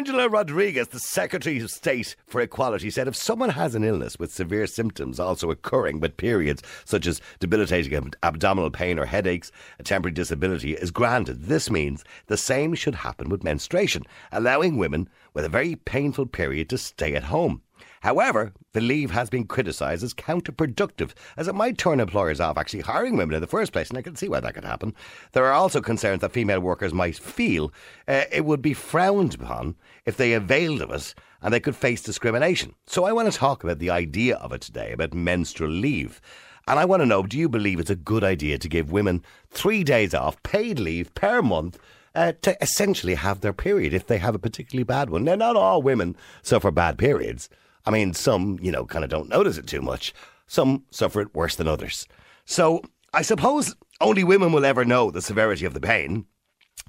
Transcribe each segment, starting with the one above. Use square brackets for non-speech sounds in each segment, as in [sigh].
Angela Rodriguez, the Secretary of State for Equality, said if someone has an illness with severe symptoms also occurring with periods such as debilitating ab- abdominal pain or headaches, a temporary disability is granted. This means the same should happen with menstruation, allowing women with a very painful period to stay at home. However, the leave has been criticised as counterproductive, as it might turn employers off actually hiring women in the first place, and I can see why that could happen. There are also concerns that female workers might feel uh, it would be frowned upon if they availed of it, and they could face discrimination. So I want to talk about the idea of it today, about menstrual leave. And I want to know do you believe it's a good idea to give women three days off, paid leave per month? Uh, to essentially have their period if they have a particularly bad one. Now, not all women suffer bad periods. I mean, some, you know, kind of don't notice it too much. Some suffer it worse than others. So I suppose only women will ever know the severity of the pain.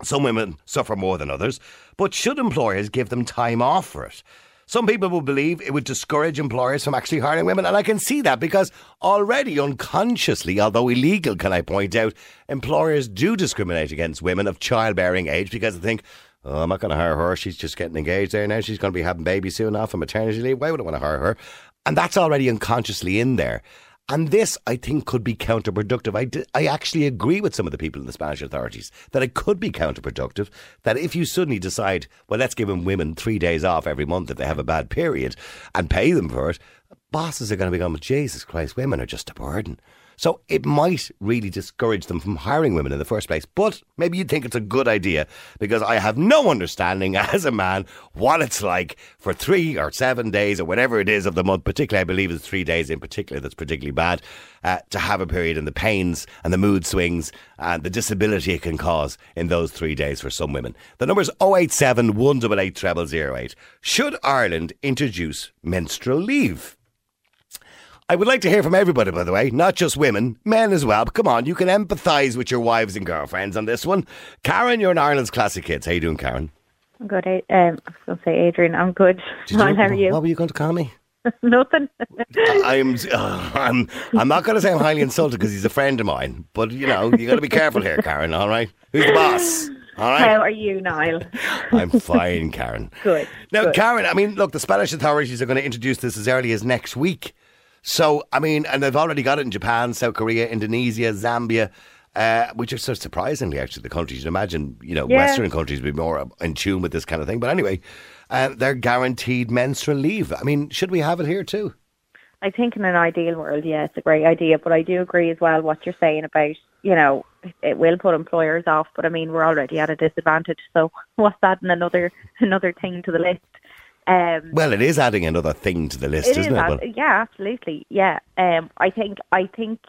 Some women suffer more than others, but should employers give them time off for it? Some people will believe it would discourage employers from actually hiring women, and I can see that because already unconsciously, although illegal, can I point out, employers do discriminate against women of childbearing age because they think, oh, I'm not going to hire her. She's just getting engaged there now. She's going to be having babies soon off on maternity leave. Why would I want to hire her? And that's already unconsciously in there. And this, I think, could be counterproductive. I, d- I actually agree with some of the people in the Spanish authorities that it could be counterproductive. That if you suddenly decide, well, let's give them women three days off every month if they have a bad period and pay them for it, bosses are going to be going, Jesus Christ, women are just a burden. So it might really discourage them from hiring women in the first place. But maybe you think it's a good idea because I have no understanding [laughs] as a man what it's like for three or seven days or whatever it is of the month, particularly I believe it's three days in particular that's particularly bad, uh, to have a period and the pains and the mood swings and the disability it can cause in those three days for some women. The number is 087 188 0008. Should Ireland introduce menstrual leave? I would like to hear from everybody, by the way, not just women, men as well. But come on, you can empathise with your wives and girlfriends on this one. Karen, you're in Ireland's classic hits. How you doing, Karen? I'm good. I, um, I was going to say, Adrian, I'm good. Did [laughs] how are you? What were you going to call me? [laughs] Nothing. [laughs] I'm, uh, I'm, I'm not going to say I'm highly insulted because he's a friend of mine. But you know, you got to be careful here, Karen. All right, who's the boss? All right. How are you, Niall? I'm fine, Karen. Good, Now, good. Karen, I mean, look, the Spanish authorities are going to introduce this as early as next week. So, I mean, and they've already got it in Japan, South Korea, Indonesia, Zambia, uh, which are so surprisingly actually the countries. You'd imagine, you know, Yeah. Western countries would be more in tune with this kind of thing. But anyway, uh, they're guaranteed menstrual leave. I mean, should we have it here too? I think in an ideal world, yeah, it's a great idea. But I do agree as well what you're saying about, you know, it will put employers off. But I mean, we're already at a disadvantage. So [laughs] what's adding another another thing to the list? Um, Well, it is adding another thing to the list, is, isn't it? But- yeah, absolutely, yeah. Um, I think I think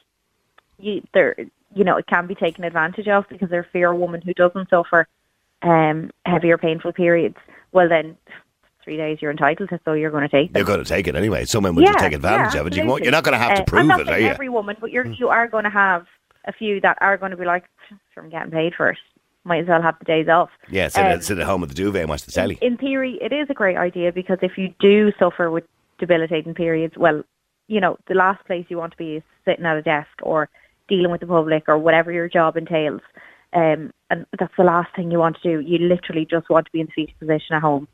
you there, you know, it can be taken advantage of because if you're a woman who doesn't suffer um, heavier painful periods, well then three days you're entitled to, so you're going to take them. You're going to take it anyway. Someone would just take advantage yeah, of it. You won't. You're not going to have to Uh, prove not it, are you? every woman, but you're you are going to have a few that are going to be like, I'm getting paid for it. Might as well have the days off. Yeah, sit, Um, at, sit at home with the duvet and watch the telly. in theory, it is a great idea because if you do suffer with debilitating periods, well, you know, the last place you want to be is sitting at a desk or dealing with the public or whatever your job entails. Um, and that's the last thing you want to do. You literally just want to be in the fetal position at home.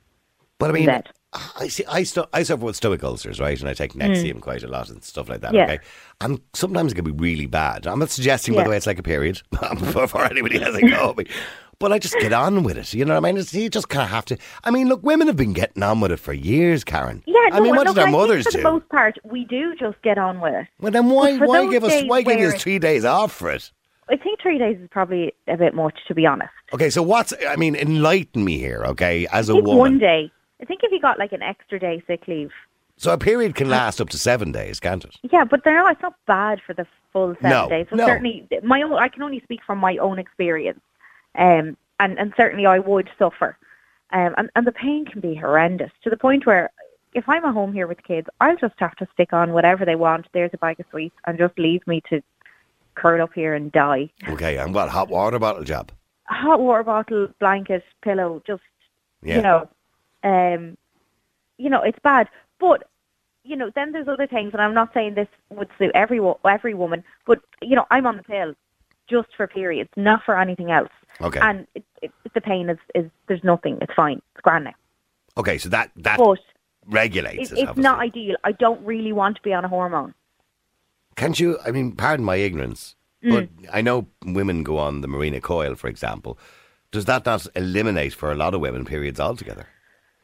But I mean. I see. I, stu- I suffer with stomach ulcers, right? And I take Nexium quite a lot and stuff like that. Hmm. Yeah. Okay, and sometimes it can be really bad. I'm not suggesting, by the way, it's like a period [laughs] before anybody has a go. But I just get on with it. You know what I mean? It's, you just kind of have to. I mean, look, women have been getting on with it for years, Karen. Yeah, I no, mean, what look, did our I mothers for do? the most part, we do just get on with it. well, then why why give us why give us three days off for it? I think three days is probably a bit much, to be honest. Okay, so what's? I mean, enlighten me here, okay? As a woman, one day. I think if you got like an extra day sick leave, so a period can last up to seven days, can't it? Yeah, but they're not, it's not bad for the full seven No, days. So no. certainly, my own, I can only speak from my own experience, um, and and certainly I would suffer, um, and and the pain can be horrendous to the point where if I'm at home here with kids, I'll just have to stick on whatever they want. There's a bag of sweets, and just leave me to curl up here and die. Okay, and what hot water bottle job? Hot water bottle, blanket, pillow, just Yeah. you know, um, you know, it's bad. But you know, then there's other things, and I'm not saying this would suit every every woman, but you know, I'm on the pill just for periods, not for anything else. Okay. And it, it, the pain is, is there's nothing. It's fine. It's grand now. Okay, so that that But regulates it, it. it's not ideal. I don't really want to be on a hormone. Can't you? I mean, pardon my ignorance, Mm. but I know women go on the Mirena Coil, for example. Does that not eliminate for a lot of women periods altogether?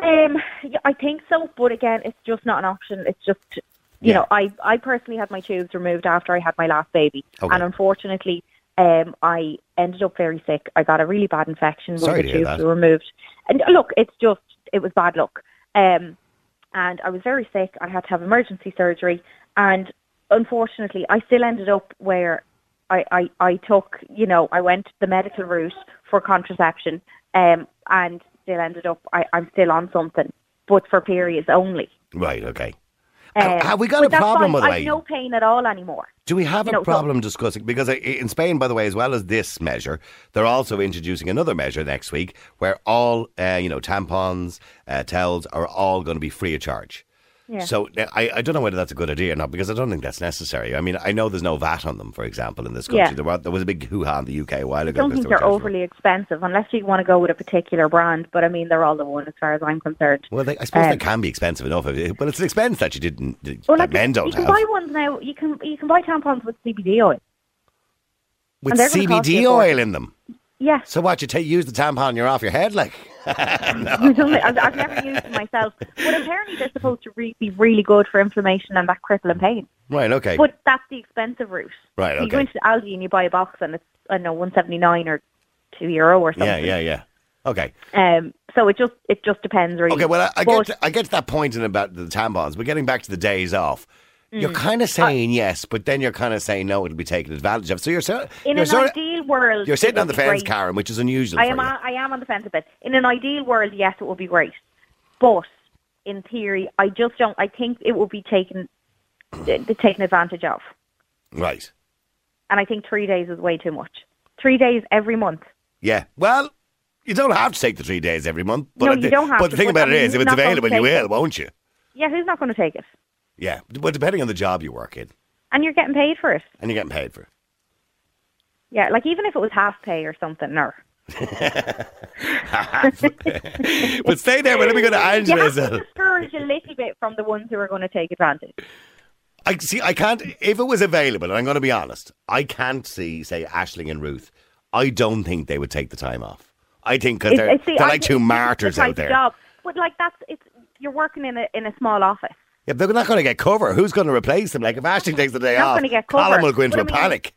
Um, yeah, I think so, but again, it's just not an option. It's just, you Yeah. know, I I personally had my tubes removed after I had my last baby, Okay. and unfortunately, um, I ended up very sick. I got a really bad infection Sorry when the tubes were removed. And look, it's just it was bad luck. Um, and I was very sick. I had to have emergency surgery, and unfortunately, I still ended up where I, I, I took, you know, I went the medical route for contraception, um, and still ended up, I, I'm still on something, but for periods only. Right. Okay. Um, have we got a problem, the I've no pain at all anymore. Do we have You a know, so- problem discussing? Because in Spain, by the way, as well as this measure, they're also introducing another measure next week where all, uh, you know, tampons, uh, towels are all going to be free of charge. Yeah. So I, I don't know whether that's a good idea or not because I don't think that's necessary. I mean, I know there's no VAT on them, for example, in this country. Yeah. There, was, there was a big hoo-ha in the UK a while I ago. don't think they were they're overly expensive unless you want to go with a particular brand, but I mean, they're all the one as far as I'm concerned. Well, they, I suppose they Um, can be expensive enough, but it's an expense that you didn't, Well, like, men you don't can have. buy ones now. You can you can buy tampons with CBD oil. With and they're gonna cost you CBD oil in them. Yeah, So what, you take use the tampon and you're off your head? Like, [laughs] [laughs] I've, I've never used them myself, but apparently they're supposed to re- be really good for inflammation and that crippling pain. right, okay. But that's the expensive route. Right, So You go okay. into Aldi and you buy a box and it's I don't know one seventy nine or two euro or something. Yeah, yeah, yeah. Okay. Um, so it just it just depends really. Okay, well, I, I, get to, I get to that point in about the tampons, but getting back to the days off, you're Mm. kind of saying yes, but then you're kind of saying no, it'll be taken advantage of. So you're, so, in you're an sort of, ideal world, you're sitting on the fence, great. Karen, which is unusual I am on, I am on the fence a bit. In an ideal world, yes, it would be great, but in theory, I just don't. I think it will be taken uh, taken advantage of, Right. and I think three days is way too much. Three days every month. Yeah. Well, you don't have to take the three days every month. But No, you don't have But to, the thing about I mean, is, if it's available, you will, it. won't you? Yeah, who's not going to take it? Yeah. Well, depending on the job you work in, And you're getting paid for it. and you're getting paid for it. Yeah, like even if it was half pay or something, or [laughs] but stay there. But let me go to you Angela. have to discourage a little bit from the ones who are going to take advantage. I see. I can't. If it was available, and I'm going to be honest, I can't see, say, Ashling and Ruth. I don't think they would take the time off. I think because It's- they're, the- they're I like think two the martyrs type out of there. Job. But like that's it's you're working in a in a small office. Yeah, they're not going to get cover. Who's going to replace them? Like if Ashling takes the day Not off, gonna get cover. Colin will go into But a I mean- panic.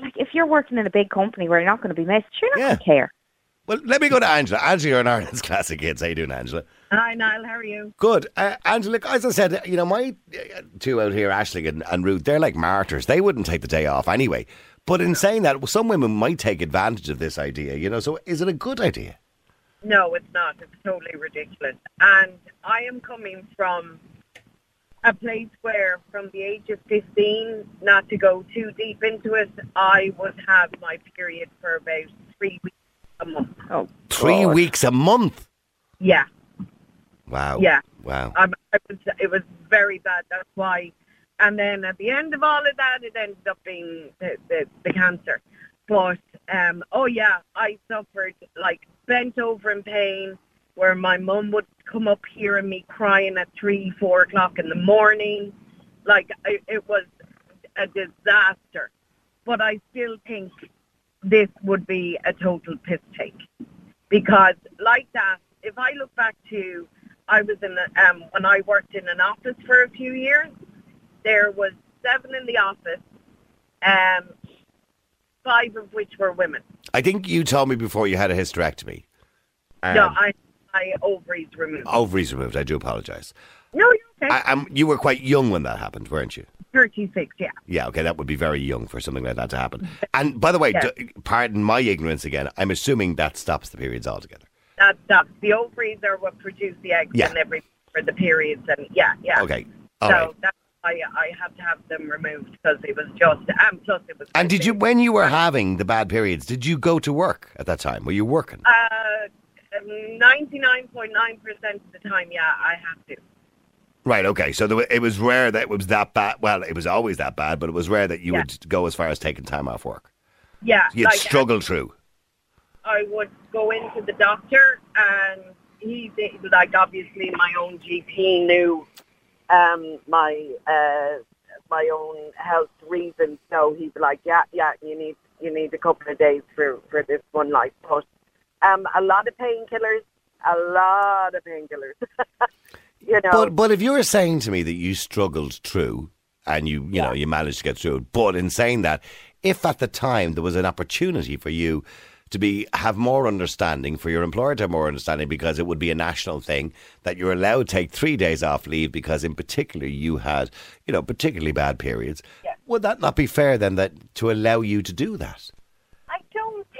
Like if you're working in a big company where you're not going to be missed, you're not Yeah. going to care. Well, let me go to Angela. Angela, you're an Ireland's [laughs] classic hits. How you doing, Angela? Hi, Niall. How are you? Good. Uh, Angela, as I said, you know, my uh, two out here, Ashley and, and Ruth, they're like martyrs. They wouldn't take the day off anyway. But in saying that, some women might take advantage of this idea, you know, so is it a good idea? No, it's not. It's totally ridiculous. And I am coming from a place where, from the age of 15, not to go too deep into it, I would have my period for about three weeks a month. Oh, Three God. weeks a month. Yeah, Wow. Yeah. Wow. I, I was, it was very bad. That's why. And then at the end of all of that, it ended up being the, the, the cancer. But, um, oh yeah, I suffered like bent over in pain where my mum would come up hearing me crying at three, four o'clock in the morning. Like it, it was a disaster. But I still think this would be a total piss take because like that, if I look back to, I was in a, um, when I worked in an office for a few years. There was seven in the office, um, five of which were women. I think you told me before you had a hysterectomy. Um, no, I, I ovaries removed. Ovaries removed. I do apologise. No, you're okay. I, um, you were quite young when that happened, weren't you? Thirty-six. Yeah. Yeah, okay, that would be very young for something like that to happen. And by the way, d- pardon my ignorance again, I'm assuming that stops the periods altogether. That stops. The ovaries are what produce the eggs Yeah. and every for the periods, and yeah, yeah. Okay, all so right. that's why I had to have them removed because it was just, and plus it was. And did you, when you were having the bad periods, did you go to work at that time? Were you working? Uh, ninety nine point nine percent of the time, yeah, I have to. Right. Okay. So there, it was rare that it was that bad. Well, it was always that bad, but it was rare that you Yeah. would go as far as taking time off work. Yeah, You'd like struggle through. I would go into the doctor, and he did, like obviously my own GP knew um, my uh, my own health reasons, so he'd be like, yeah, yeah, you need you need a couple of days for for this one, like, but um, a lot of painkillers, a lot of painkillers, [laughs] you know. But but if you were saying to me that you struggled through and you you know you managed to get through it, but in saying that, if at the time there was an opportunity for you to be have more understanding for your employer to have more understanding because it would be a national thing that you're allowed to take three days off leave because in particular you had you know particularly bad periods. Yeah. Would that not be fair then that to allow you to do that?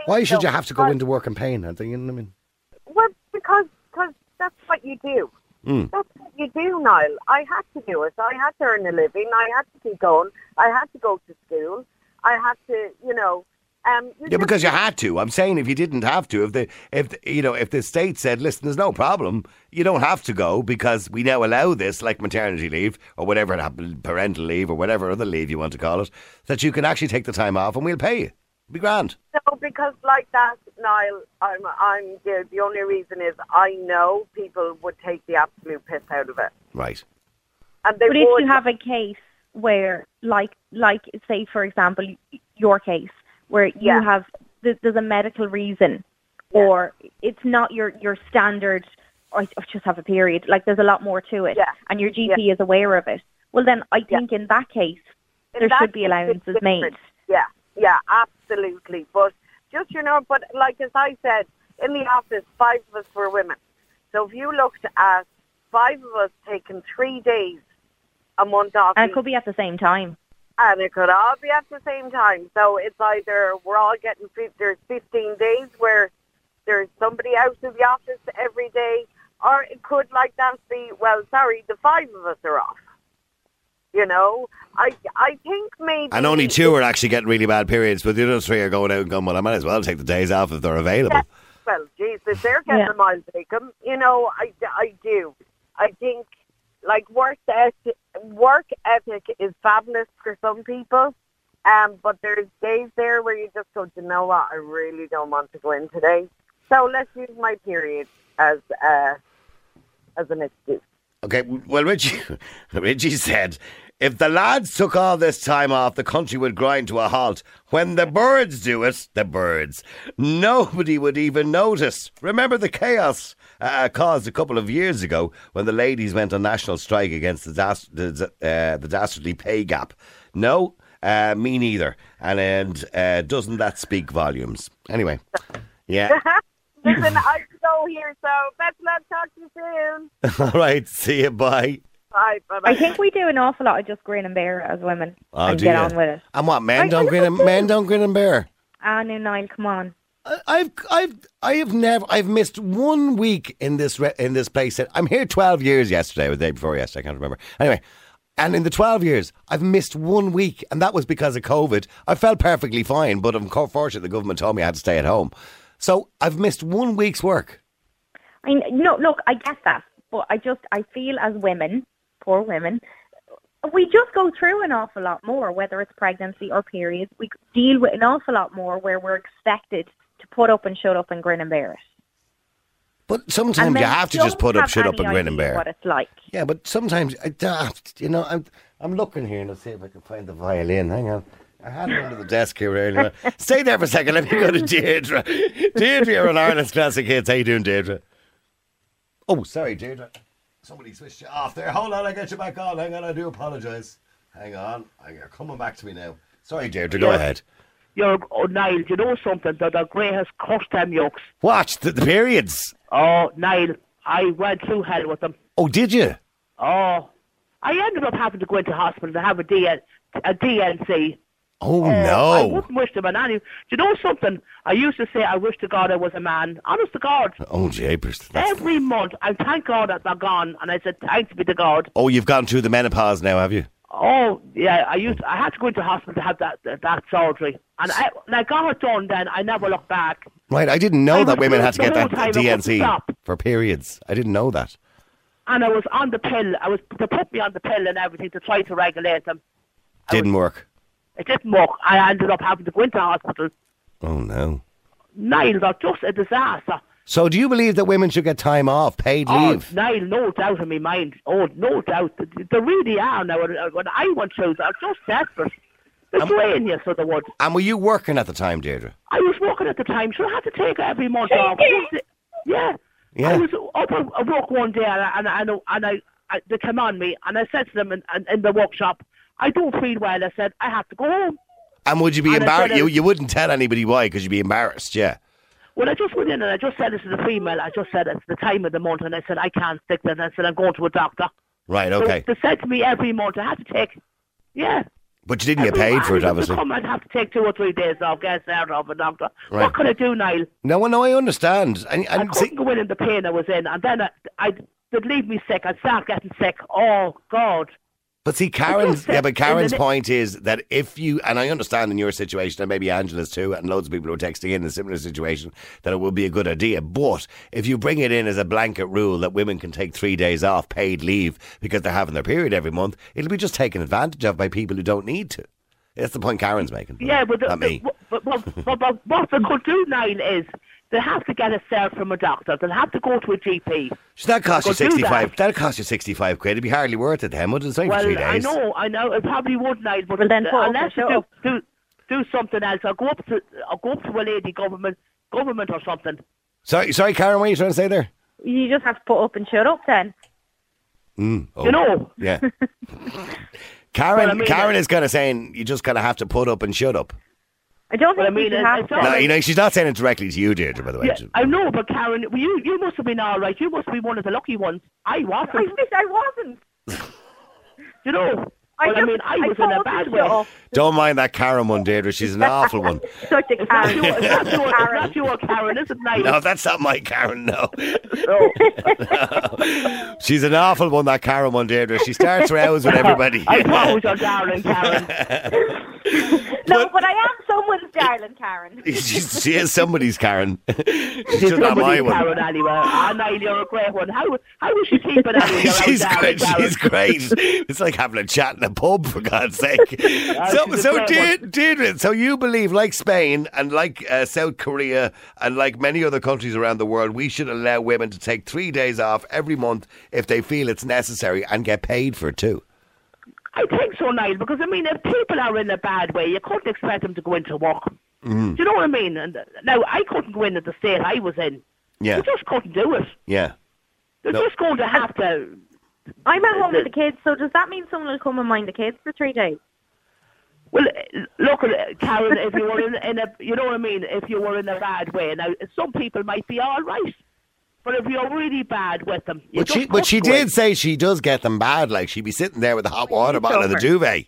I don't think Why should so, you have to go because- into work in pain? I think you know what I mean. Well, because cause that's what you do. Mm. That's what you do, Niall. I had to do it. I had to earn a living. I had to keep going. I had to go to school. I had to, you know. Um, you Yeah, because you had to. I'm saying if you didn't have to, if the if the, you know if the state said, "Listen, there's no problem, you don't have to go because we now allow this, like maternity leave or whatever it happened, parental leave or whatever other leave you want to call it, that you can actually take the time off and we'll pay you. Be grand. No, because like that, Niall, I'm, I'm the, the only reason is I know people would take the absolute piss out of it, Right. and they But if you have a case where, like, like say for example, your case where you Yeah. have there's a medical reason, Yeah. or it's not your your standard. Or I just have a period. Like there's a lot more to it, Yeah. and your GP is aware of it. Well, then I Yeah. think in that case In there that should be allowances made. Yeah, absolutely. But just you know, but like as I said, in the office, five of us were women. So if you looked at five of us taking three days a month off, And it could be at the same time. and it could all be at the same time. So it's either we're all getting there's 15 days where there's somebody out of the office every day, or it could like that be well, sorry, the five of us are off. You know, I I think maybe And only two are actually getting really bad periods, but the other three are going out and going, well, I might as well take the days off if they're available. Yeah. Well, geez, if they're getting Yeah. them, I'll take 'em. You know, I, I do. I think, like, work ethic, work ethic is fabulous for some people, um, but there's days there where you just go, "Do you know what, I really don't want to go in today. So let's use my period as, uh, as an excuse. Okay, well, Richie, [laughs] Richie said, if the lads took all this time off, the country would grind to a halt. When the birds do it, the birds, nobody would even notice. Remember the chaos uh, caused a couple of years ago when the ladies went on national strike against the, das- the, uh, the dastardly pay gap? No, uh, me neither. And, and uh, doesn't that speak volumes? Anyway, yeah. [laughs] Listen, I have to go here, so best luck. Talk to you soon. [laughs] all right, see you, bye. Bye. Bye. Bye. I think we do an awful lot of just grin and bear as women Oh, and do get ya? on with it. And what, men I- don't I grin and, men don't grin and bear? Ah, no, Niall, come on. I- I've I've I have never I've missed one week in this re- in this place. I'm here twelve years. Yesterday or the day before yesterday, I can't remember. Anyway, and in the twelve years, I've missed one week, and that was because of COVID. I felt perfectly fine, but unfortunately, the government told me I had to stay at home. So I've missed one week's work. I mean, no, look, I get that, but I just I feel as women, poor women, we just go through an awful lot more, whether it's pregnancy or periods. We deal with an awful lot more where we're expected to put up and shut up and grin and bear it. But sometimes you have to just put up, shut up, and grin and bear. What it's like. Yeah, but sometimes I daft. You know, I'm I'm looking here and I'll see if I can find the violin. Hang on. I had it under the desk here earlier. Stay there for a second. Let me go to Deirdre. Deirdre, you're an Ireland's Classic Hits. How you doing, Deirdre? Oh, sorry, Deirdre. Somebody switched you off there. Hold on, I get you back on. Hang on, I do apologise. Hang on. You're coming back to me now. Sorry, Deirdre, go Yeah. ahead. You're, oh, Niall, you know something? The, the Grey has cursed them yokes. What? The, the periods? Oh, Niall, I went through hell with them. Oh, did you? Oh, I ended up having to go into hospital to have a, DN, a D&C. Oh, I no. I wouldn't wish them an any. Do you know something? I used to say I wish to God I was a man. Honest to God. Oh, japers. That's- Every month, I thank God that they're gone, and I said thanks be to God. Oh, you've gone through the menopause now, have you? Oh yeah, I used I had to go into hospital to have that that, that surgery, and I, when I got it done, then I never looked back. Right, I didn't know I that women had to the get that time, I wouldn't D&C for periods. I didn't know that. And I was on the pill. I was they put me on the pill and everything to try to regulate them. I Didn't work. It didn't work. I ended up having to go into hospital. Oh no. Niall got just a disaster. So, do you believe that women should get time off, paid Oh, leave? Niall, no doubt in my mind. Oh, no doubt. They- They really are now. When I went through, I was just desperate. The drain, yes, so the wood. And were you working at the time, Deirdre? I was working at the time, so I had to take every month off. Yeah. Yeah. I was up at at work one day and, I, and, I, and, I, and I, I, they came on me and I said to them in, in, in the workshop, I don't feel well. I said, I have to go home. And would you be embarrassed? You, um, you wouldn't tell anybody why because you'd be embarrassed, yeah. Well, I just went in and I just said this to the female. I just said it's the time of the month and I said, I can't stick this. I said, I'm going to a doctor. Right, So okay. they said to me every month I had to take, yeah. But you didn't get paid for it, I obviously. Come, I'd have to take two or three days off, get out of a doctor. Right. What could I do, Niall? No, no, I understand. And, I and see, couldn't go in in the pain I was in, and then I, I, they'd leave me sick. I'd start getting sick. Oh God! But see, Karen's yeah, but [laughs] Karen's point is that if you and I understand in your situation, and maybe Angela's too, and loads of people who are texting in a similar situation, that it will be a good idea. But if you bring it in as a blanket rule that women can take three days off paid leave because they're having their period every month, it'll be just taken advantage of by people who don't need to. That's the point Karen's making. Yeah, but, the, not me. but, but, but, but what they could do, Niall, is they have to get a cert from a doctor. They'll have to go to a GP. Should that cost you sixty five. That. That'll cost you sixty five quid. It'd be hardly worth it then, would it? It's only for Well, three I days. know, I know, it probably would, Niall, but Well, then put up unless you do, do do something else, I'll go up to I'll go up to a lady government government or something. Sorry, sorry, Karen. What are you trying to say there? You just have to put up and shut up then. Mm, oh, You know, Yeah. [laughs] Karen, Well, I mean, Karen uh, is kind of saying you just kind of have to put up and shut up. I don't Well, think I mean, should have it's to. No, you know, she's not saying it directly to you, Deirdre, by the way. yeah, I know, but Karen, you you must have been all right. You must be one of the lucky ones. I I wasn't. I wish I wasn't. [laughs] You know. I Well, I mean, I I was in a bad way. Don't mind that Karen one, Deirdre. She's an awful one. [laughs] Such a not Karen. your, it's not your, it's not your Karen, is it, Niall? No, that's not my Karen, no. No. [laughs] [laughs] She's an awful one, that Karen one, Deirdre. She starts rows with everybody. I thought it was your darling Karen. No, but I am someone's darling, Karen. She's, she is somebody's Karen. She's She's not my somebody's one. Karen anyway. Ah, Niall, you're a great one. How how is she keeping anyway? Your she's darling great. Karen? She's great. It's like having a chat in a pub, for God's sake. [laughs] so, so Deirdre, so you believe, like Spain and like uh, South Korea and like many other countries around the world, we should allow women to take three days off every month if they feel it's necessary and get paid for it too. I think so, Niall, because I mean, if people are in a bad way, you couldn't expect them to go into work. Mm-hmm. Do you know what I mean? And uh, now I couldn't go into the state I was in. Yeah, You just couldn't do it. yeah. They're No. just going to have to. I'm at home with the kids, so does that mean someone will come and mind the kids for three days? Well, look, Karen, if you were in, in a, you know what I mean. If you were in a bad way, now some people might be all right, but if you're really bad with them, you But she, but she couldn't did say she does get them bad. Like she'd be sitting there with the hot water bottle and the duvet.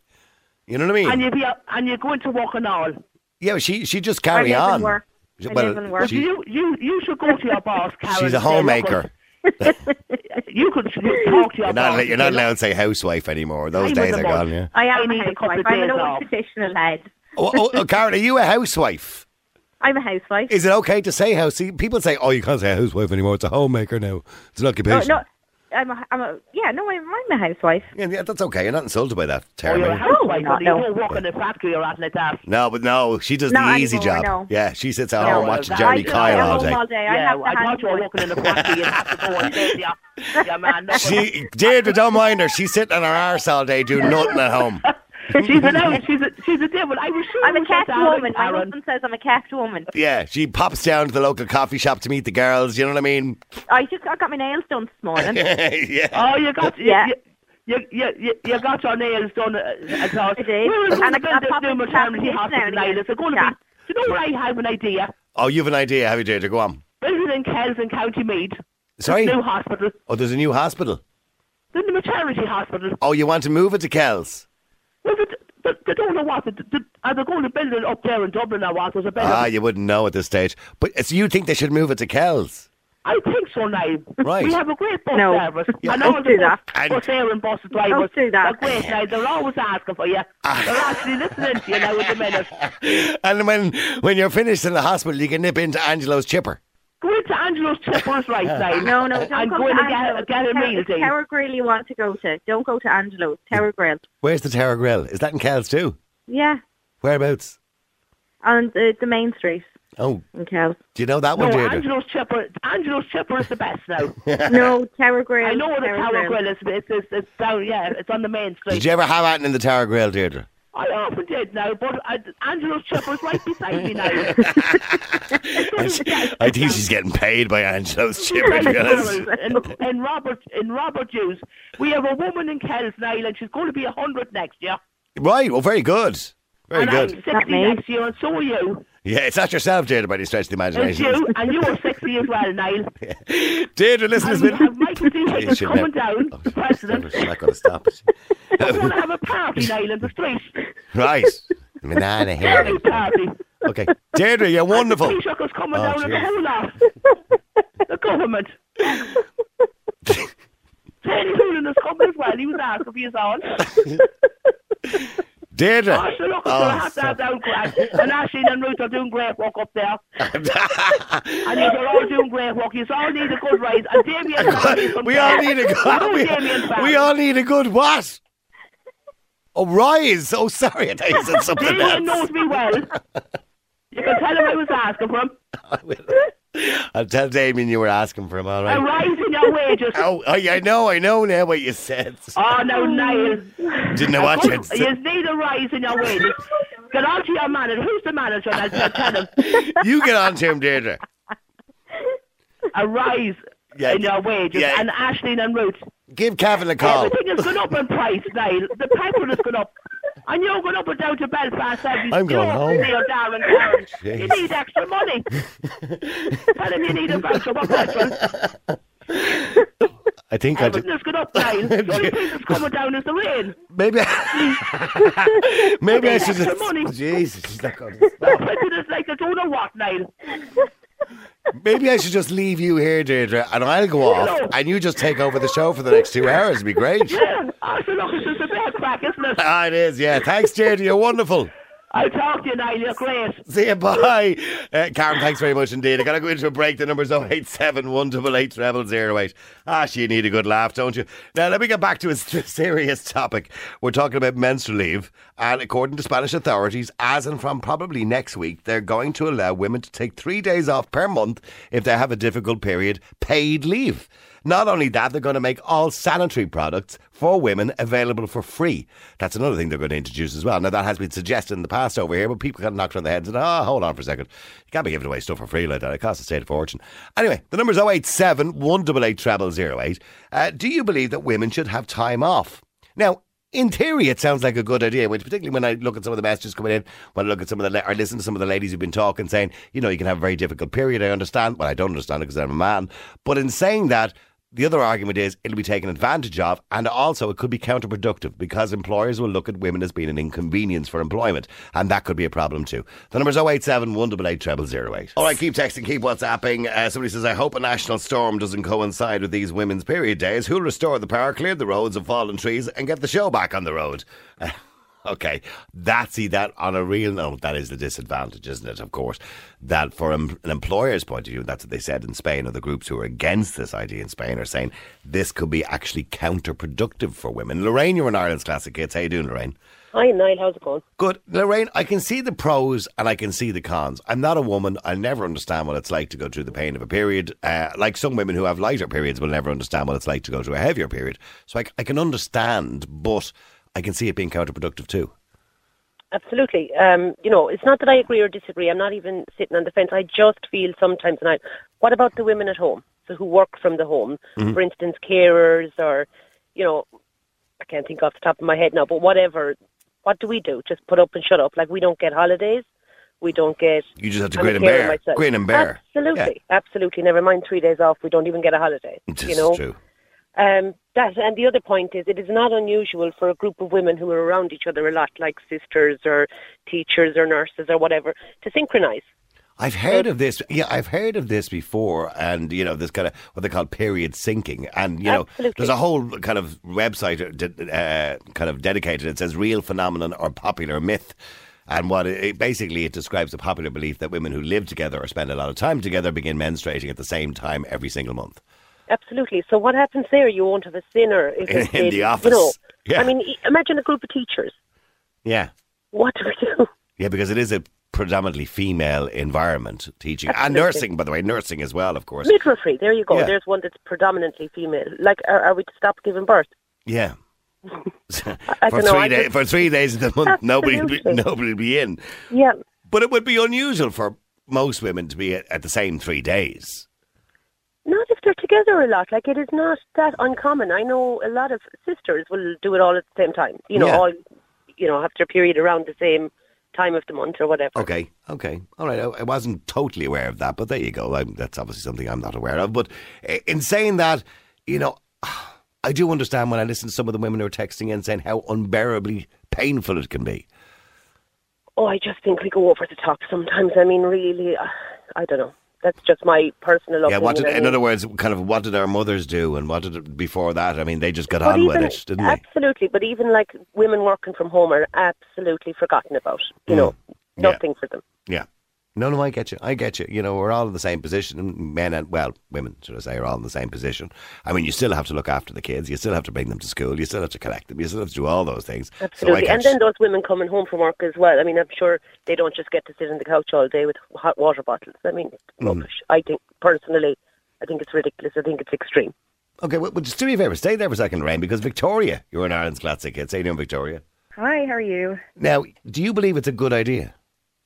You know what I mean? and you be and you're going to work and all. yeah, she she just carry I on. and work. I live work. She- you, you, you should go to your boss, [laughs] Karen. she's a and say, homemaker. "Look, [laughs] You could talk to your You're boss. not, you're not allowed to say housewife anymore. Those I'm days are gone. Yeah. I I am need a a couple housewife. of I'm an days old off. traditional head. Oh, oh, uh, oh, Karen, are you a housewife? I'm a housewife. Is it okay to say house? See, people say, "Oh, you can't say housewife anymore. It's a homemaker now. It's an No, occupation." no, I'm a, I'm a, yeah, no, I'm, I'm a housewife. Yeah, yeah, that's okay. You're not insulted by that Oh, term. you're a housewife, No, but you no. don't work in a factory or anything like that. no, but no, she does Not the easy anymore, job. no. Yeah, she sits at No, home well, watching that- Jeremy I. Kyle I'm all day. all day. I yeah, have to I thought you were working in a factory and have to go and say, yeah, [laughs] yeah, man. look, She, Deirdre, don't mind her. She's sitting on her arse all day doing [laughs] nothing at home. She's an out, she's a, she's a devil. I was sure I'm a was your kept darling woman. My Karen. husband says I'm a kept woman. Yeah, she pops down to the local coffee shop to meet the girls. You know what I mean? I just I got my nails done this morning. [laughs] yeah. Oh, you got Yeah. you, you, you, you, you got your nails done. Uh, [laughs] I. I did. We're going And to I- I build pop this new into Captain maternity hospital and now. again. It's going to be. Do you know where I have an idea? Oh, you have an idea, have you, Deirdre? Go on. Building in Kells in County Meath. Sorry? New hospital. Oh, there's a new hospital. Then the maternity hospital. Oh, you want to move it to Kells? Well, they, they, they don't know what. They, they, are they going to build it up there in Dublin or what? There's a better. Ah, you wouldn't know at this stage. But so you think they should move it to Kells? I think so now. Right. We have a great bus No. service. Yeah. and all Don't the do bus, that. And- bus air and bus drivers. Don't do that. They're great now. They're always asking for you. Ah. They're actually listening to you now at the minute. [laughs] And when when you're finished in the hospital, you can nip into Angelo's chipper. Go into Angelo's Chippers right [laughs] now. No, no, don't And go go to in get, Angelo's. get a Tower- meal it's. Tower eh? Grill you want to go to. Don't go to Angelo's. Tower Grill. Where's the Tower Grill? Is that in Kells too? Yeah, Whereabouts? on the, the main street Oh, in Kells. do you know that No, one, Deirdre? Angelo's Chipper. Angelo's Chipper is the best now. [laughs] no, Tower Grill. I know the Tower Grill is. It's, it's, it's down. Yeah, it's on the main street. Did you ever have anything in the Tower Grill, Deirdre? I often did now, but I, Angelo's Chipper's right beside me now. [laughs] I think she's getting paid by Angelo's chipper, to be honest. in, in Robert in Robert Hughes, we have a woman in Kells now, and she's going to be a hundred next year. Right, well, very good. Very and good. I'm sixty next year, and so are you. Yeah, it's not yourself, Deirdre, by any stretch of the It's imagination. you, and you are sixty as well, Niall. [laughs] Deirdre, listen, And [laughs] it's we been... have Michael D. You coming never- down, Oh, the president. She's not going to stop. is she? We're going to have a party, Niall, in the street. Right. [laughs] Banana hair. Party. Okay. Deirdre, you're wonderful. The Taoiseach is coming Oh, down and the whole lot. the government. Teddy Hoolan is coming as well. He was asking for his on. Deirdre. Oh, so look, Oh, oh, have to have down grand. And Ashley and Ruth are doing great work up there. [laughs] and you're all doing great work. You all need a good rise. And Damien [laughs] we all need a good. We, we all need a good what? Oh, rise! Oh, sorry, I thought you said [laughs] something Damien else. knows me well. You can tell him I was asking for him. [laughs] I will. I'll tell Damien you were asking for him. all right? Rise in your wages. Oh, oh I, I know, I know now what you said. Oh, no, Niall. Didn't know what you said. You need a rise in your wages. Get on to your manager. Who's the manager? I'll tell him. [laughs] You get on to him, Deirdre. A rise Yeah, in your wages. yeah. And Ashley and Ruth. Give Kevin a call. Everything has gone up in price, Niall. The petrol has gone up. And you're going up and down to Belfast every I'm going home. Near Darren Karen. You need extra money. Tell him you need a voucher for petrol. I think I Everything has gone up, Niall. [laughs] The only thing that's coming down is the rain. Maybe. [laughs] maybe I should Extra just. money. Jesus, she's not going to. It's like I don't know what, Niall. Maybe I should just leave you here, Deirdre, and I'll go off, No. and you just take over the show for the next two [laughs] hours. It'd be great. Yeah, oh, so look, it's just a bad crack, isn't it? Ah, it is, yeah. Thanks, Deirdre. You're wonderful. I'll talk to you, Niall. You're great. See you. Bye. Uh, Karen, thanks very much indeed. i got to go into a break. The number's 087 188 0008. Ah, you need a good laugh, don't you? Now, let me get back to a [laughs] serious topic. We're talking about menstrual leave. And according to Spanish authorities, as and from probably next week, they're going to allow women to take three days off per month if they have a difficult period, paid leave. Not only that, they're going to make all sanitary products for women available for free. That's another thing they're going to introduce as well. Now, that has been suggested in the past over here, but people got knocked on the head and said, oh, hold on for a second. You can't be giving away stuff for free like that. It costs a state of fortune. Anyway, the number's 087 188 0008. Uh, do you believe that women should have time off? Now, in theory, it sounds like a good idea, which particularly when I look at some of the messages coming in, when I look at some of the, or listen to some of the ladies who've been talking, saying, you know, you can have a very difficult period. I understand. Well, I don't understand it because I'm a man. But in saying that, the other argument is it'll be taken advantage of, and also it could be counterproductive because employers will look at women as being an inconvenience for employment, and that could be a problem too. The number's 087 188 0008. All right, keep texting, keep WhatsApping. Uh, somebody says, I hope a national storm doesn't coincide with these women's period days. Who'll restore the power, clear the roads of fallen trees, and get the show back on the road? [laughs] Okay, that's see that on a real note. That is the disadvantage, isn't it? Of course, that for an employer's point of view, that's what they said in Spain. Or the groups who are against this idea in Spain are saying this could be actually counterproductive for women. Lorraine, you're in Ireland's classic hits. How you doing, Lorraine? Hi, Niall. How's it going? Good, Lorraine. I can see the pros and I can see the cons. I'm not a woman. I'll never understand what it's like to go through the pain of a period. Uh, like some women who have lighter periods will never understand what it's like to go through a heavier period. So I can understand, but I can see it being counterproductive too. Absolutely. Um, you know, it's not that I agree or disagree. I'm not even sitting on the fence. I just feel sometimes, and I, what about the women at home? So who work from the home, for instance, carers or, you know, I can't think off the top of my head now, but whatever. What do we do? Just put up and shut up? Like we don't get holidays. We don't get. You just have to I'm grin and bear. myself. Grin and bear. Absolutely, absolutely. Never mind three days off. We don't even get a holiday. Yeah. you know. true. Um, that and the other point is, it is not unusual for a group of women who are around each other a lot, like sisters or teachers or nurses or whatever, to synchronise. I've heard of this. Yeah, I've heard of this before, and you know, this kind of what they call period syncing, and you know, Absolutely. there's a whole kind of website uh, uh, kind of dedicated. It says real phenomenon or popular myth. And what it, it basically it describes a popular belief that women who live together or spend a lot of time together begin menstruating at the same time every single month. Absolutely. So what happens there? You won't have a sinner if [laughs] In- in a- the You office. know, Yeah. I mean, imagine a group of teachers. Yeah, What do we do? yeah, because it is a predominantly female environment teaching and nursing, by the way, nursing as well, of course. Midwifery. There you go. Yeah. There's one that's predominantly female. Like, are, are we to stop giving birth? Yeah. [laughs] [laughs] For three I days, just- for three days of the month, nobody, be, Absolutely. nobody would be in. Yeah. But it would be unusual for most women to be at, at the same three days. Not if they're together a lot. Like it is not that uncommon. I know a lot of sisters will do it all at the same time. You know, Yeah. all you know, have their period around the same time of the month or whatever. Okay, okay, all right. I, wasn't totally aware of that, but there you go. i that's obviously something I'm not aware of. But in saying that, you know, [sighs] I do understand when I listen to some of the women who are texting in saying how unbearably painful it can be. Oh, I just think we go over the top sometimes. I mean, really, uh, I don't know. That's just my personal Yeah, opinion. what did, in other words, kind of what did our mothers do, and what did it before that? I mean, they just got but on with it, didn't they? Absolutely, but even like women working from home are absolutely forgotten about. You Mm. know, Yeah. nothing for them. Yeah. No, no, I get you. I get you. You know, we're all in the same position. Men and, well, women, should I say, are all in the same position. I mean, you still have to look after the kids. You still have to bring them to school. You still have to collect them. You still have to do all those things. Absolutely. So and then those women coming home from work as well. I mean, I'm sure they don't just get to sit on the couch all day with hot water bottles. I mean, it's Mm. I think, personally, I think it's ridiculous. I think it's extreme. okay, well, well, just do me a favour. Stay there for a second, Rain, because Victoria, you're in Ireland's classic hit. Say you doing, Victoria. Hi, how are you? Now, do you believe it's a good idea?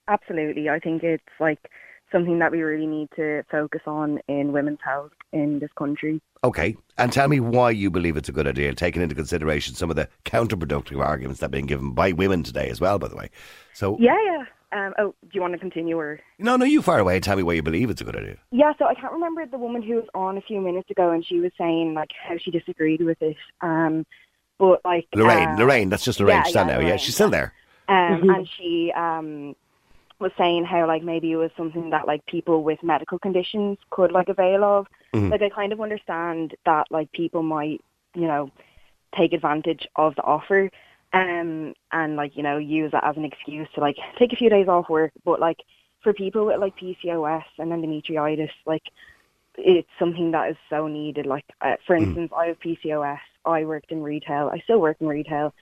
Absolutely. I think it's like something that we really need to focus on in women's health in this country. Okay, and tell me why you believe it's a good idea, taking into consideration some of the counterproductive arguments that have been given by women today as well, by the way. So, Yeah, yeah. Um, oh, do you want to continue or? no, no, you far away. Tell me why you believe it's a good idea. Yeah, so I can't remember the woman who was on a few minutes ago, and she was saying like how she disagreed with it. Um, but like Lorraine, uh, Lorraine, that's just Lorraine yeah, yeah, now. Yeah, she's still there. um, and she um was saying how like maybe it was something that like people with medical conditions could like avail of. Mhm. Like I kind of understand that like people might you know take advantage of the offer um and like you know use it as an excuse to like [laughs] take a few days off work but like for people with like PCOS and endometritis like it's something that is so needed like uh, for instance I have PCOS I worked in retail I still work in retail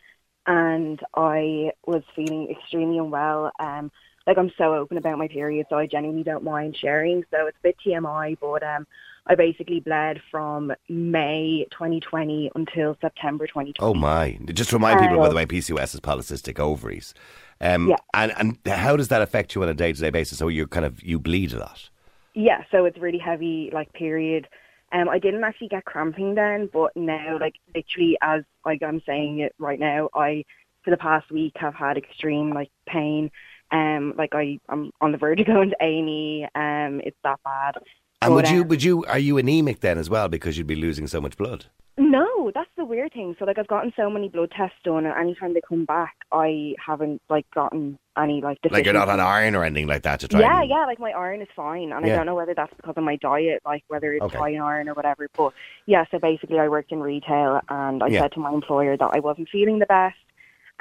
and I was feeling extremely unwell. Um, like I'm so open about my period, so I genuinely don't mind sharing. So it's a bit TMI, but um, I basically bled from May 2020 until September 2020. Oh my! Just to remind people, by the way, PCOS is polycystic ovaries. Um, Yeah. And and how does that affect you on a day to day basis? So you kind of you bleed a lot. Yeah, so it's really heavy, like period. Um, I didn't actually get cramping then, but now, like literally, as like I'm saying it right now, I for the past week have had extreme like pain. Um, like I I'm on the verge of going to A and E. Um, it's that bad. And would you um, would you are you anemic then as well because you'd be losing so much blood? No, that's the weird thing. So like I've gotten so many blood tests done, and anytime they come back, I haven't like gotten any like Like you're not on iron or anything like that to try. Yeah, and, yeah, like my iron is fine, and Yeah. I don't know whether that's because of my diet, like whether it's Okay. high in iron or whatever. But yeah, so basically, I worked in retail, and I Yeah. said to my employer that I wasn't feeling the best,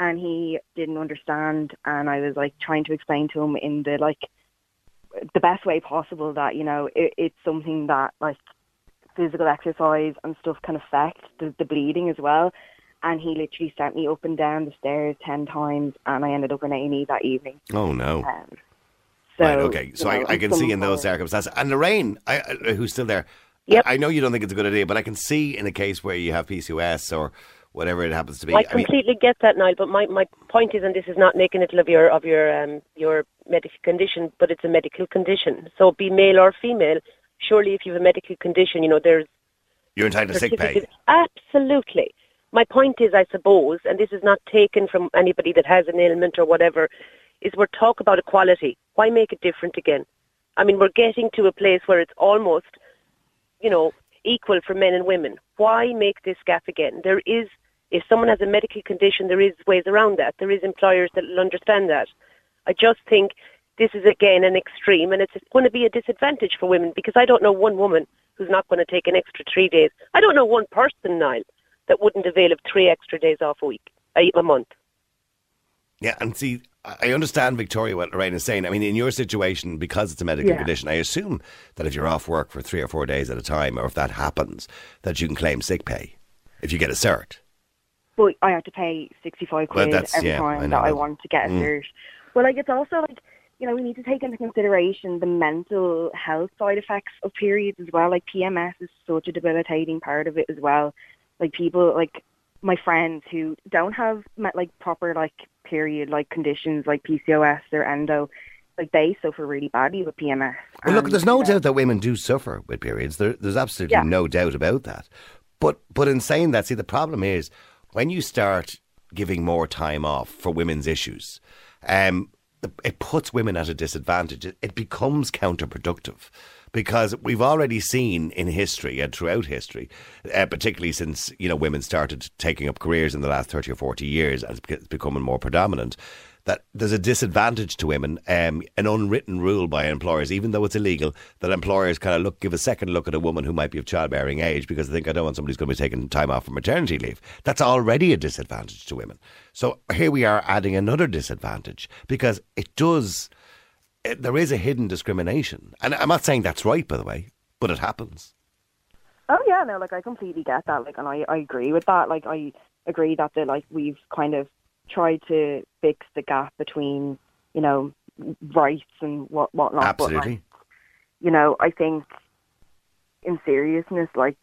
and he didn't understand, and I was like trying to explain to him in the like the best way possible that you know it, it's something that like physical exercise and stuff can affect the, the bleeding as well. And he literally sent me up and down the stairs ten times, and I ended up in A and E that evening. Oh no. Um, so, right. Okay. So you I, know, I can see in those circumstances. And Lorraine, I, I, who's still there. Yep. I know you don't think it's a good idea, but I can see in a case where you have PCOS or whatever it happens to be. I I mean, completely get that, Niall. But my, my point is, and this is not making it of your of your um, your medical condition, but it's a medical condition. So be male or female. Surely, if you have a medical condition, you know there's you're entitled to sick pay. Absolutely. My point is, I suppose, and this is not taken from anybody that has an ailment or whatever, is we're talk about equality. Why make it different again? I mean, we're getting to a place where it's almost, you know, equal for men and women. Why make this gap again? There is, if someone has a medical condition, there is ways around that. There is employers that will understand that. I just think this is again an extreme, and it's going to be a disadvantage for women because I don't know one woman who's not going to take an extra three days. I don't know one person, Niall, that wouldn't avail of three extra days off a week, a, a month. Yeah, and see, I I understand, Victoria, what Lorraine is saying. I mean, in your situation, because it's a medical Yeah. condition, I assume that if you're off work for three or four days at a time, or if that happens, that you can claim sick pay if you get a cert. But I had to pay 65 quid that's- every yeah, time know that I wanted to get a Mm. cert. Well, like, it's also like, you know, we need to take into consideration the mental health side effects of periods as well. Like, PMS is such a debilitating part of it as well. Like, people, like, my friends who don't have, like, proper, like, period, like, conditions like PCOS or endo, like, they suffer really badly with PMS. Well, look, there's no know, doubt that women do suffer with periods. There, there's absolutely Yeah. no doubt about that. But but in saying that, see, the problem is when you start giving more time off for women's issues, um, it puts women at a disadvantage. It, becomes counterproductive because we've already seen in history and throughout history, uh, particularly since you know women started taking up careers in the last thirty or forty years, and it's becoming more predominant. That there's a disadvantage to women, um, an unwritten rule by employers, even though it's illegal, that employers kind of look give a second look at a woman who might be of childbearing age because they think I don't want somebody who's going to be taking time off for maternity leave. That's already a disadvantage to women. So here we are adding another disadvantage because it does it, there is a hidden discrimination. And I'm not saying that's right, by the way, but it happens. Oh yeah, no, like I completely get that. Like, and I, I agree with that. Like, I agree that the like we've kind of tried to fix the gap between you know rights and what whatnot. But, like, Absolutely. you know, I think in seriousness, like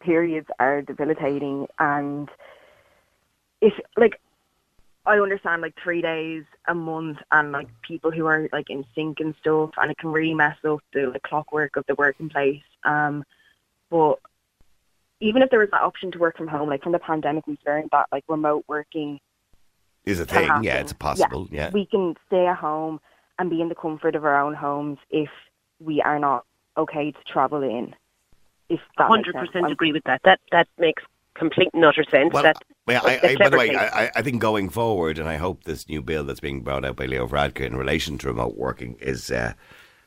periods are debilitating, and if like I understand like three days a month and like people who are like in sync and stuff, and it can really mess up the like, clockwork of the working place. Um, but even if there was that option to work from home, like from the pandemic, we've learned that like remote working Is a thing. happen. Yeah, it's possible. Yeah. we can stay at home and be in the comfort of our own homes if we are not okay to travel in. If that 100% agree with that. That that makes complete and utter sense. Well, that yeah, I, it's a I, by the way. I, I- I think going forward, and I hope this new bill that's being brought out by Leo Varadkar in relation to remote working is uh,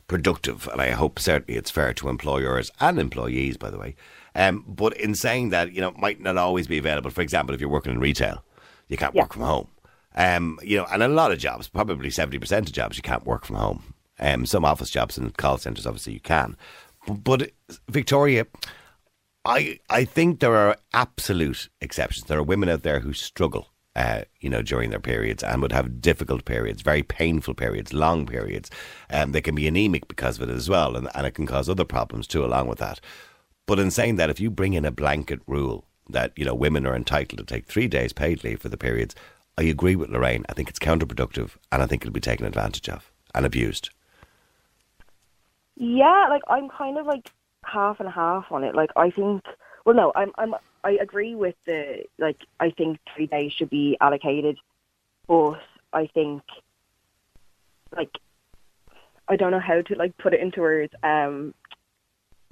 productive, and I hope certainly it's fair to employers and employees, by the way. Um, but in saying that, you know, it might not always be available. For example, if you're working in retail, you can't Yeah. work from home. Um, you know, and a lot of jobs, probably seventy percent of jobs, you can't work from home. Um, some office jobs and call centres, obviously, you can. But, but Victoria, I I think there are absolute exceptions. There are women out there who struggle, uh, you know, during their periods and would have difficult periods, very painful periods, long periods. Um, they can be anemic because of it as well, and, and it can cause other problems too, along with that. But in saying that, if you bring in a blanket rule that you know women are entitled to take three days paid leave for the periods, I agree with Lorraine. I think it's counterproductive, and I think it'll be taken advantage of and abused. Yeah, like I'm kind of like half and half on it. Like I think, well, no, I'm I'm I agree with the like I think three days should be allocated, but I think like I don't know how to like put it into words. Um,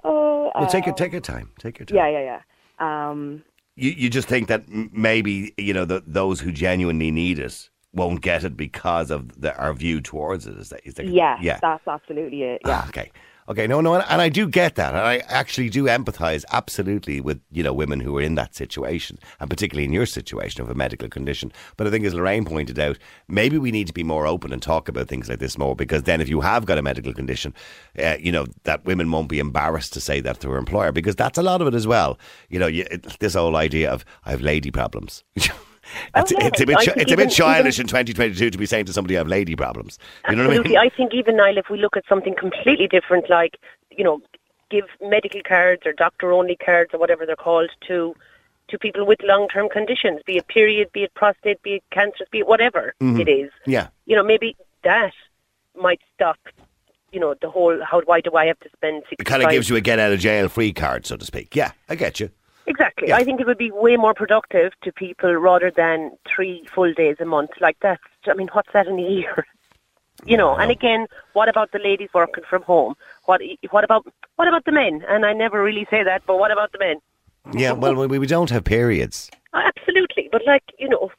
oh, Well, take your um, take your time. Take your time. Yeah, yeah, yeah. Um, you, you just think that maybe you know the, those who genuinely need it won't get it because of the, our view towards it. Is that, is that yeah, yeah? that's absolutely it. Yeah. Ah, okay, okay, no, no, and, and I do get that, and I actually do empathise absolutely with you know women who are in that situation, and particularly in your situation of a medical condition. But I think, as Lorraine pointed out, maybe we need to be more open and talk about things like this more, because then if you have got a medical condition, uh, you know that women won't be embarrassed to say that to her employer, because that's a lot of it as well. You know, you, this whole idea of I have lady problems. [laughs] It's, Oh, it's a bit, I it's a bit even- childish in 2022 to be saying to somebody I have lady problems. You know what I mean? I think even Niall, if we look at something completely different, like you know, give medical cards or doctor-only cards or whatever they're called to to people with long-term conditions, be it period, be it prostate, be it cancer, be it whatever Mm-hmm. it is. Yeah. You know, maybe that might stop. You know, the whole how why do I have to spend? It kind of gives you a get out of jail free card, so to speak. Yeah, I get you. Exactly. Yeah. I think it would be way more productive to people rather than three full days a month like that. I mean, what's that in a year? [laughs] You know, and again, what about the ladies working from home? What what about what about the men? And I never really say that, but what about the men? Yeah, well, we, we don't have periods. Uh, absolutely, but like you know,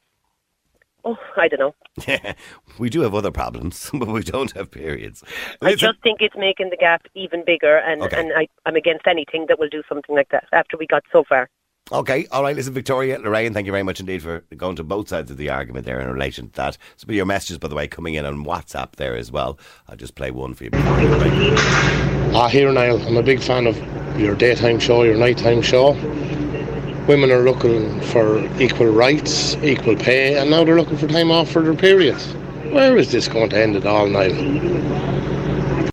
Oh, I don't know. Yeah, [laughs] we do have other problems, [laughs] but we don't have periods. I Listen, just think it's making the gap even bigger, and, Okay. and I, I'm against anything that will do something like that after we got so far. Okay, all right. Listen, Victoria, Lorraine, thank you very much indeed for going to both sides of the argument there in relation to that. Some of your messages, by the way, coming in on WhatsApp there as well. I'll just play one for you. before we go. Ah, here Niall, I'm a big fan of your daytime show, your nighttime show. Women are looking for equal rights, equal pay, and now they're looking for time off for their periods. Where is this going to end at all, Niall?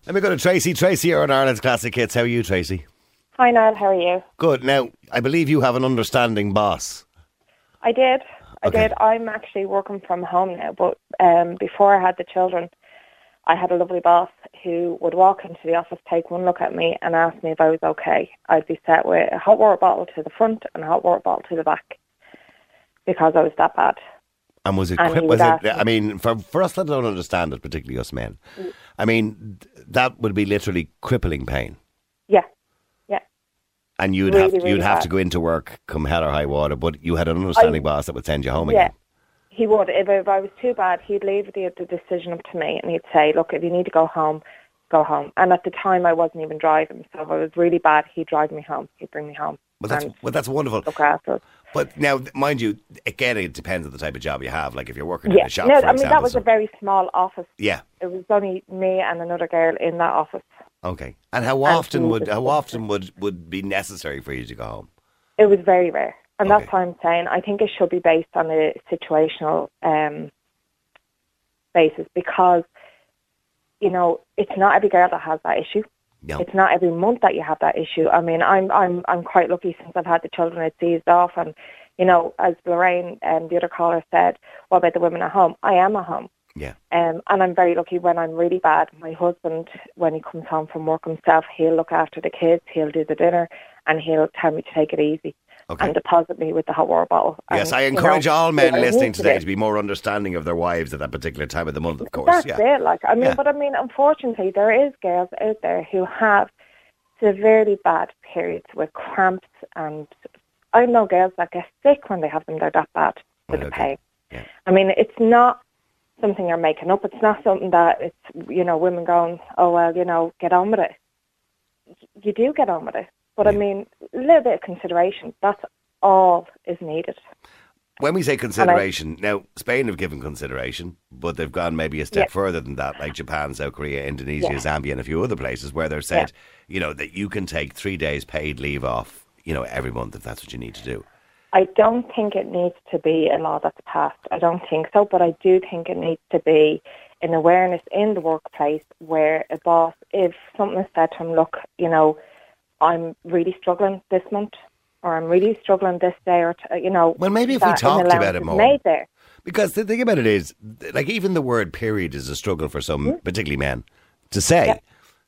Let me go to Tracy. Tracy, you're on Ireland's Classic Hits. How are you, Tracy? Hi, Niall. How are you? Good. Now, I believe you have an understanding boss. I did. I Okay. did. I'm actually working from home now, but um, before I had the children, I had a lovely boss who would walk into the office, take one look at me, and ask me if I was okay. I'd be set with a hot water bottle to the front and a hot water bottle to the back because I was that bad. And was it? And qui- he was it? I mean, for for us that don't understand it, particularly us men. I mean, that would be literally crippling pain, Yeah, yeah. and you'd Really, have really you'd have to go into work, come hell or high water. But you had an understanding boss that would send you home Yeah. again. He would. If, if I was too bad, he'd leave the, the decision up to me and he'd say, look, if you need to go home, go home. And at the time, I wasn't even driving. So if I was really bad, he'd drive me home. He'd bring me home. But that's well, that's wonderful. look after us. But now, mind you, again, it depends on the type of job you have. Like if you're working in a shop, No, I mean, that was so- a very small office. yeah. It was only me and another girl in that office. Okay. And how often he would how often would would be necessary for you to go home? It was very rare. And Okay. that's why I'm saying I think it should be based on a situational um, basis because, you know, it's not every girl that has that issue. No. It's not every month that you have that issue. I mean, I'm I'm I'm quite lucky since I've had the children. It's eased off, and you know, as Lorraine and the other caller said, what about the women at home? I am at home. Yeah. Um, and I'm very lucky when I'm really bad. My husband, when he comes home from work himself, he'll look after the kids, he'll do the dinner, and he'll tell me to take it easy Okay. and deposit me with the hot water bottle. Yes, And, I you encourage know, all men listening today to be more understanding of their wives at that particular time of the month, of course. That's yeah. it. Like I mean, Yeah. but I mean, unfortunately, there is girls out there who have severely bad periods with cramps, and I know girls that get sick when they have them. They're that bad with the pain. Yeah. I mean, it's not something you're making up. It's not something that it's you know women going, oh well, you know, get on with it. You do get on with it, but I mean, a little bit of consideration. That's all is needed. When we say consideration, now Spain have given consideration, but they've gone maybe a step Yeah. further than that, like Japan, South Korea, Indonesia, Yeah. Zambia, and a few other places where they've said, you know, that you can take three days paid leave off, you know, every month if that's what you need to do. I don't think it needs to be a law that's passed. I don't think so, but I do think it needs to be an awareness in the workplace where a boss, if something is said to him, look, you know, I'm really struggling this month, or I'm really struggling this day, or t- you know, Well, maybe if we talked about it more. made there. Because the thing about it is, like even the word period is a struggle for some, mm-hmm. particularly men, to say. Yeah.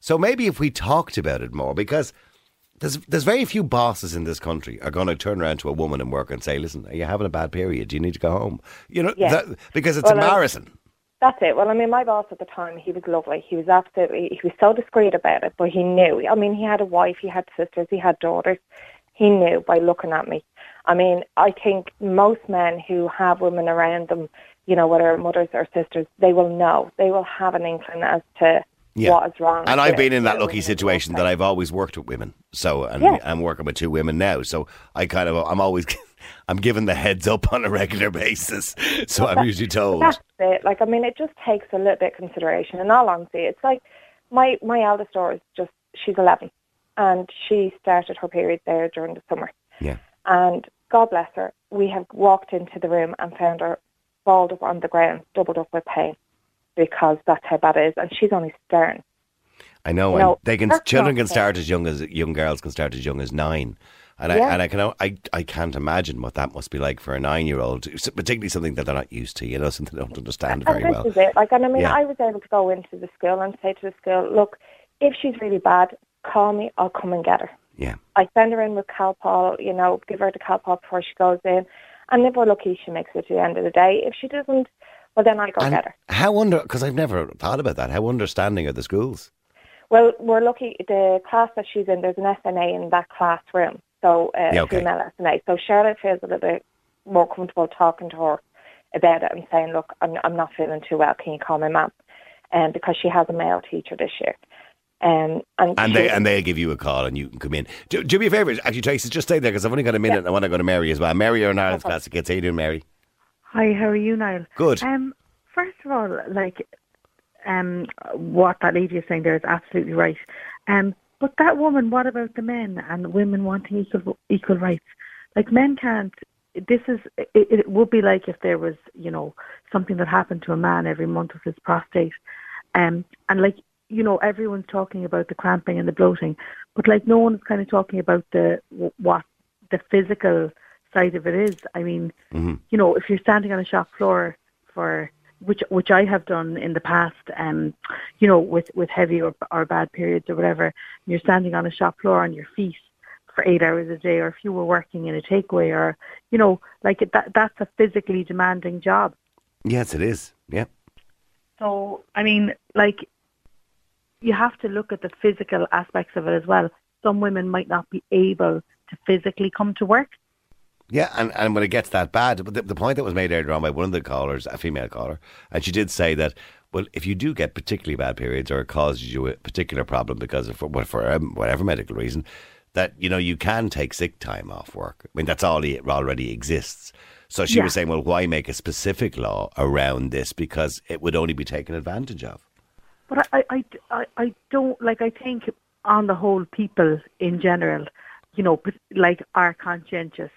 So maybe if we talked about it more, because there's there's very few bosses in this country are going to turn around to a woman in work and say, "Listen, are you having a bad period? Do You need to go home." You know, Yeah. that, because it's a Well, I- marathon. That's it. Well, I mean, my boss at the time, he was lovely. He was absolutely, he was so discreet about it, but he knew. I mean, he had a wife, he had sisters, he had daughters. He knew by looking at me. I mean, I think most men who have women around them, you know, whether mothers or sisters, they will know. They will have an inkling as to Yeah. what is wrong. And I've been in that lucky situation that. I've always worked with women. So, and Yeah. I'm working with two women now. So I kind of, I'm always, [laughs] I'm given the heads up on a regular basis. So I'm usually told. That's it. Like, I mean, it just takes a little bit of consideration. In all honesty, it's like my my eldest daughter is just she's eleven, and she started her period there during the summer. Yeah. And God bless her, we have walked into the room and found her balled up on the ground, doubled up with pain, because that's how bad it is. And she's only stern. I know, You and know, they can. Children can start as young as young girls can start as young as nine, and I Yeah. and I can I I can't imagine what that must be like for a nine year old, particularly something that they're not used to. You know, something they don't understand very and well. this is it. Like, and I mean, Yeah. I was able to go into the school and say to the school, look, if she's really bad, call me. I'll come and get her. Yeah, I send her in with Calpol, you know, give her the Calpol before she goes in. And if we're lucky, she makes it to the end of the day. If she doesn't, well, then I go and get her. how under because I've never thought about that. How understanding are the schools? Well, we're lucky. The class that she's in, there's an SNA in that classroom, so uh, Yeah, okay. female SNA. So Charlotte feels a little bit more comfortable talking to her about it and saying, look, I'm, I'm not feeling too well. Can you call my mum? Um, because she has a male teacher this year. Um, and And they and they'll give you a call and you can come in. Do, do me a favour, actually, Tracy, just stay there because I've only got a minute and I want to go to Mary as well. Mary, you're in Ireland's Classic Hits. How you doing, Mary? Hi, how are you, Niall? Good. Um, first of all, like, um, what that lady is saying there is absolutely right. Um, but that woman, what about the men and women wanting equal equal rights? Like, men can't. This is. It, it would be like if there was, you know, something that happened to a man every month with his prostate, um, and like, you know, everyone's talking about the cramping and the bloating, but like, no one's kind of talking about the what the physical side of it is. I mean, Mm-hmm. you know, if you're standing on a shop floor for which which I have done in the past, um, you know, with with heavy or or bad periods or whatever, and you're standing on a shop floor on your feet for eight hours a day, or if you were working in a takeaway, or you know, like that that's a physically demanding job. Yes, it is. Yeah. So I mean, like you have to look at the physical aspects of it as well. Some women might not be able to physically come to work. Yeah, and, and when it gets that bad, but the, the point that was made earlier on by one of the callers, a female caller, and she did say that, well, if you do get particularly bad periods or it causes you a particular problem because of for, for um, whatever medical reason, that you know you can take sick time off work. I mean, that's all already exists. So she Yeah. was saying, well, why make a specific law around this because it would only be taken advantage of. But I, I, I, I don't like. I think on the whole, people in general, you know, like are conscientious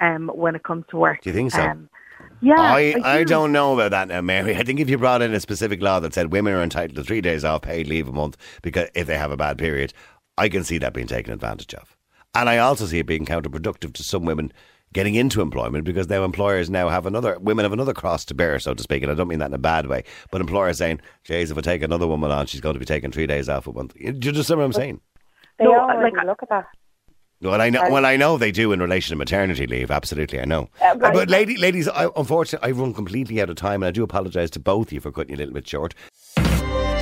um, when it comes to work. Do you think so? Um, yeah, I, I do. don't know about that now, Mary. I think if you brought in a specific law that said women are entitled to three days off paid leave a month because if they have a bad period, I can see that being taken advantage of. And I also see it being counterproductive to some women getting into employment because now employers now have another women have another cross to bear, so to speak. And I don't mean that in a bad way, but employers saying, "Jeez, if I take another woman on, she's going to be taking three days off a month." Do you understand what I'm saying? They No, already like- look at that. Well, I know. Sorry. Well, I know they do in relation to maternity leave. Absolutely, I know. Uh, right. But, lady, ladies, I, unfortunately, I've run completely out of time, and I do apologise to both of you for cutting you a little bit short.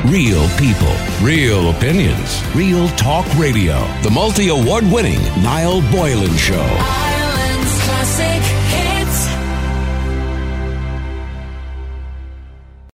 Real people, real opinions, real talk radio. The multi award winning Niall Boylan Show.